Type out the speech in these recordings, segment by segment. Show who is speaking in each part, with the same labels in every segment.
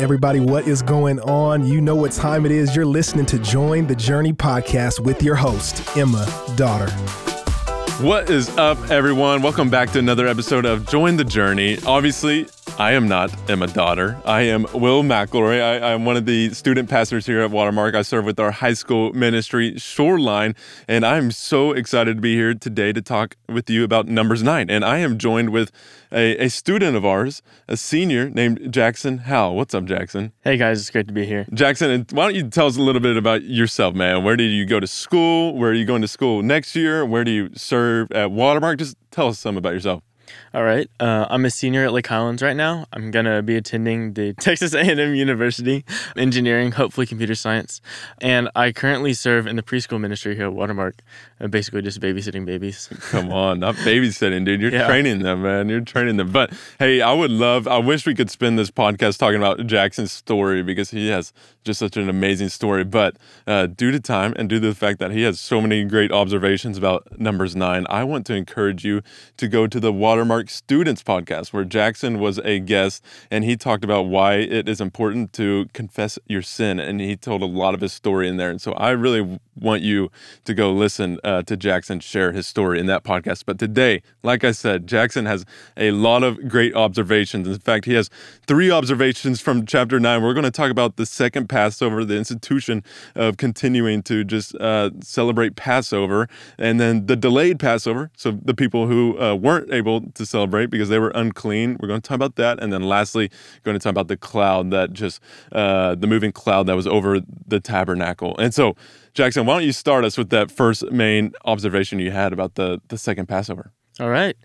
Speaker 1: Everybody, what is going on? You know what time it is. You're listening to Join the Journey podcast with your host, Emma Daughter.
Speaker 2: What is up, everyone? Welcome back to another episode of Join the Journey. Obviously, I am not Emma Daughter. I am Will McIlroy. I, am one of the student pastors here at Watermark. I serve with our high school ministry, Shoreline, and I'm so excited to be here today to talk with you about Numbers 9. And I am joined with a, a student of ours, a senior named Jackson Howell. What's up, Jackson?
Speaker 3: Hey, guys. It's great to be here.
Speaker 2: Jackson, and why don't you tell us a little bit about yourself, man? Where did you go to school? Where are you going to school next year? Where do you serve at Watermark? Just tell us some about yourself.
Speaker 3: All right. Uh, I'm a senior at Lake Highlands right now. I'm going to be attending the Texas A&M University, engineering, hopefully computer science. And I currently serve in the preschool ministry here at Watermark, uh, basically just babysitting babies.
Speaker 2: Come on, not babysitting, dude. You're yeah. training them, man. You're training them. But hey, I would love, I wish we could spend this podcast talking about Jackson's story because he has just such an amazing story. But uh, due to time and due to the fact that he has so many great observations about Numbers 9, I want to encourage you to go to the Watermark Students podcast, where Jackson was a guest and he talked about why it is important to confess your sin. And he told a lot of his story in there. And so I really want you to go listen uh, to Jackson share his story in that podcast. But today, like I said, Jackson has a lot of great observations. In fact, he has three observations from chapter 9. We're going to talk about the second Passover, the institution of continuing to just uh, celebrate Passover, and then the delayed Passover. So the people who uh, weren't able to celebrate because they were unclean. We're going to talk about that, and then lastly, going to talk about the cloud that just uh, the moving cloud that was over the tabernacle. And so, Jackson, why don't you start us with that first main observation you had about the the second Passover?
Speaker 3: All right.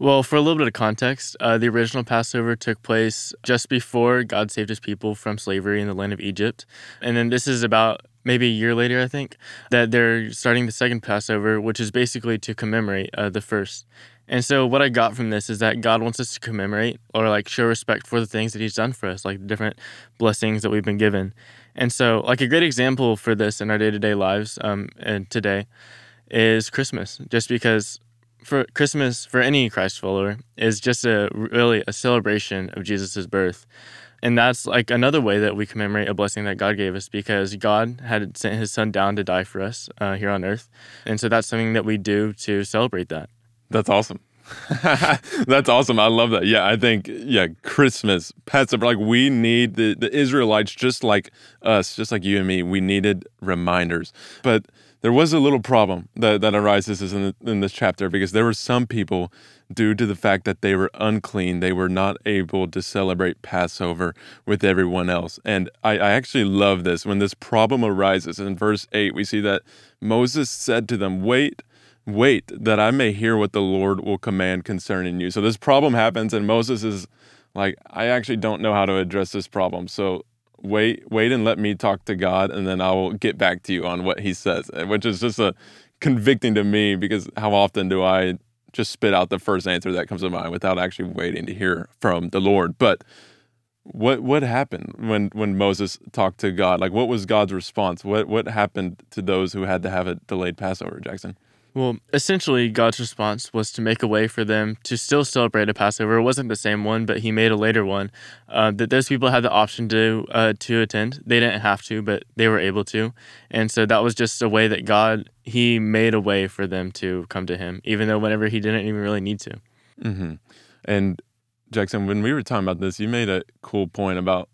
Speaker 3: Well, for a little bit of context, uh, the original Passover took place just before God saved his people from slavery in the land of Egypt. And then this is about maybe a year later, I think, that they're starting the second Passover, which is basically to commemorate uh, the first. And so, what I got from this is that God wants us to commemorate or like show respect for the things that He's done for us, like the different blessings that we've been given. And so, like a great example for this in our day to day lives um, and today is Christmas, just because for Christmas for any Christ follower is just a really a celebration of Jesus' birth. And that's like another way that we commemorate a blessing that God gave us because God had sent his son down to die for us uh, here on earth. And so that's something that we do to celebrate that.
Speaker 2: That's awesome. That's awesome. I love that. Yeah, I think yeah, Christmas, Passover. Like we need the the Israelites, just like us, just like you and me. We needed reminders, but there was a little problem that, that arises in, in this chapter because there were some people, due to the fact that they were unclean, they were not able to celebrate Passover with everyone else. And I, I actually love this. When this problem arises in verse 8, we see that Moses said to them, Wait, wait, that I may hear what the Lord will command concerning you. So this problem happens, and Moses is like, I actually don't know how to address this problem. So wait wait and let me talk to God and then I will get back to you on what he says eh, which is just a convicting to me because how often do I just spit out the first answer that comes to mind without actually waiting to hear from the Lord but what what happened when when Moses talked to God like what was God's response what what happened to those who had to have a delayed Passover Jackson
Speaker 3: well, essentially, God's response was to make a way for them to still celebrate a Passover. It wasn't the same one, but He made a later one. Uh, that those people had the option to uh, to attend. They didn't have to, but they were able to, and so that was just a way that God He made a way for them to come to Him, even though whenever He didn't even really need to.
Speaker 2: Mm-hmm. And Jackson, when we were talking about this, you made a cool point about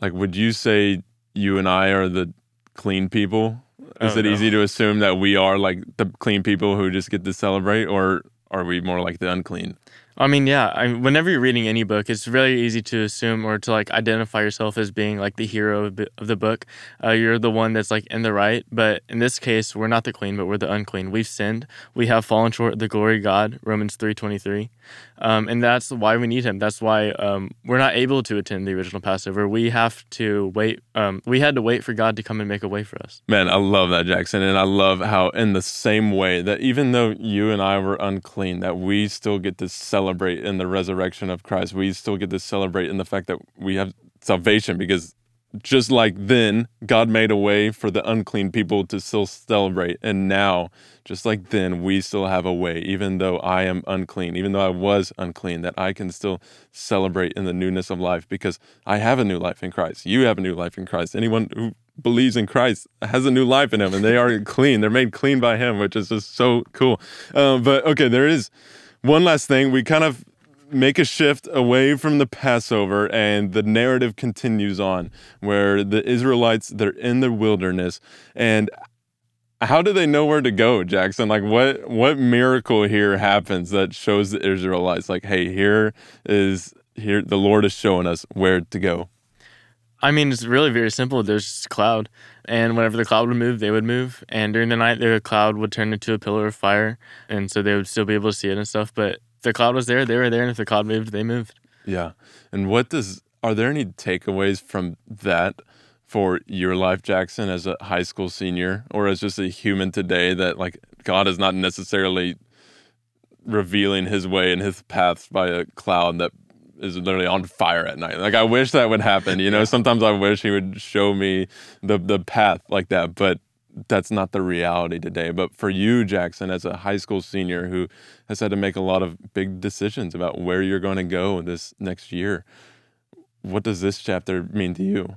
Speaker 2: like, would you say you and I are the clean people is it no. easy to assume that we are like the clean people who just get to celebrate, or are we more like the unclean?
Speaker 3: I mean, yeah. I, whenever you're reading any book, it's really easy to assume or to like identify yourself as being like the hero of the book. Uh, you're the one that's like in the right. But in this case, we're not the clean, but we're the unclean. We've sinned. We have fallen short of the glory of God. Romans three twenty three. Um, and that's why we need him. That's why um, we're not able to attend the original Passover. We have to wait. Um, we had to wait for God to come and make a way for us.
Speaker 2: Man, I love that, Jackson. And I love how, in the same way, that even though you and I were unclean, that we still get to celebrate in the resurrection of Christ. We still get to celebrate in the fact that we have salvation because just like then, God made a way for the unclean people to still celebrate. And now, just like then, we still have a way, even though I am unclean, even though I was unclean, that I can still celebrate in the newness of life because I have a new life in Christ. You have a new life in Christ. Anyone who believes in Christ has a new life in him and they are clean. They're made clean by him, which is just so cool. Um, but okay, there is one last thing. We kind of make a shift away from the Passover and the narrative continues on where the Israelites they're in the wilderness and how do they know where to go, Jackson? Like what what miracle here happens that shows the Israelites like hey, here is here the Lord is showing us where to go.
Speaker 3: I mean, it's really very simple. There's just a cloud, and whenever the cloud would move, they would move. And during the night, the cloud would turn into a pillar of fire, and so they would still be able to see it and stuff. But if the cloud was there, they were there, and if the cloud moved, they moved.
Speaker 2: Yeah. And what does are there any takeaways from that for your life, Jackson, as a high school senior or as just a human today that like God is not necessarily revealing his way and his paths by a cloud that is literally on fire at night. Like I wish that would happen. You know, sometimes I wish he would show me the the path like that, but that's not the reality today. But for you, Jackson, as a high school senior who has had to make a lot of big decisions about where you're going to go this next year, what does this chapter mean to you?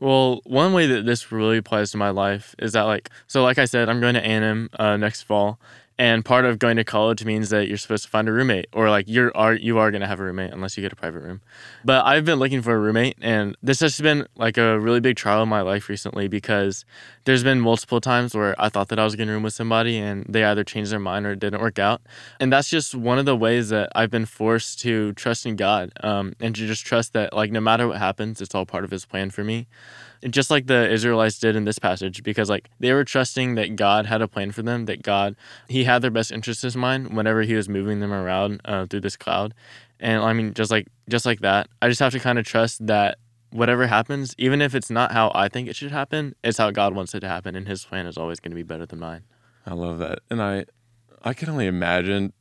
Speaker 3: Well, one way that this really applies to my life is that, like, so like I said, I'm going to A&M uh, next fall, and part of going to college means that you're supposed to find a roommate, or like you're are you are gonna have a roommate unless you get a private room. But I've been looking for a roommate, and this has been like a really big trial in my life recently because there's been multiple times where I thought that I was going to room with somebody, and they either changed their mind or it didn't work out. And that's just one of the ways that I've been forced to trust in God, um, and to just trust that like no matter what happens, it's all part of His plan for me just like the Israelites did in this passage, because like they were trusting that God had a plan for them, that God He had their best interests in mind whenever He was moving them around uh, through this cloud, and I mean just like just like that, I just have to kind of trust that whatever happens, even if it's not how I think it should happen, it's how God wants it to happen, and His plan is always going to be better than mine.
Speaker 2: I love that, and I I can only imagine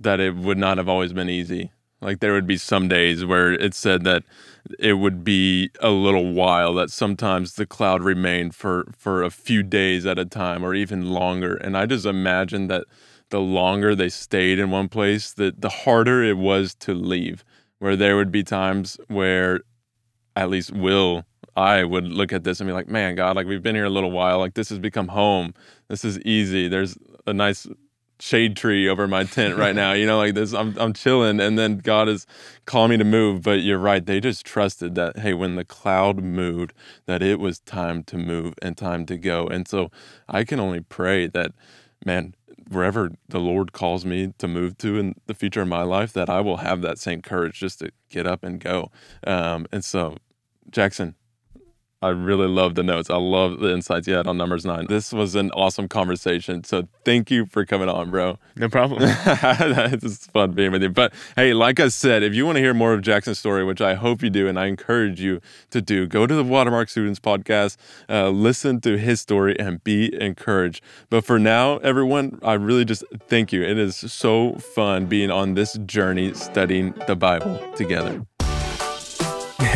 Speaker 2: that it would not have always been easy. Like there would be some days where it said that it would be a little while that sometimes the cloud remained for for a few days at a time or even longer. And i just imagine that the longer they stayed in one place the the harder it was to leave where there would be times where at least will i would look at this and be like man god like we've been here a little while. Like this has become home. This is easy. There's a nice shade tree over my tent right now. You know, like this, I'm I'm chilling, and then God is calling me to move. But you're right; they just trusted that hey, when the cloud moved, that it was time to move and time to go. And so I can only pray that, man, wherever the Lord calls me to move to in the future of my life, that I will have that same courage just to get up and go. Um, and so, Jackson, I really love the notes. I love the insights you had on numbers nine. This was an awesome conversation. So thank you for coming on, bro.
Speaker 3: No problem.
Speaker 2: it's fun being with you. But hey, like I said, if you want to hear more of Jackson's story, which I hope you do, and I encourage you to do, go to the Watermark Students podcast, uh, listen to his story, and be encouraged. But for now, everyone, I really just thank you. It is so fun being on this journey studying the Bible together.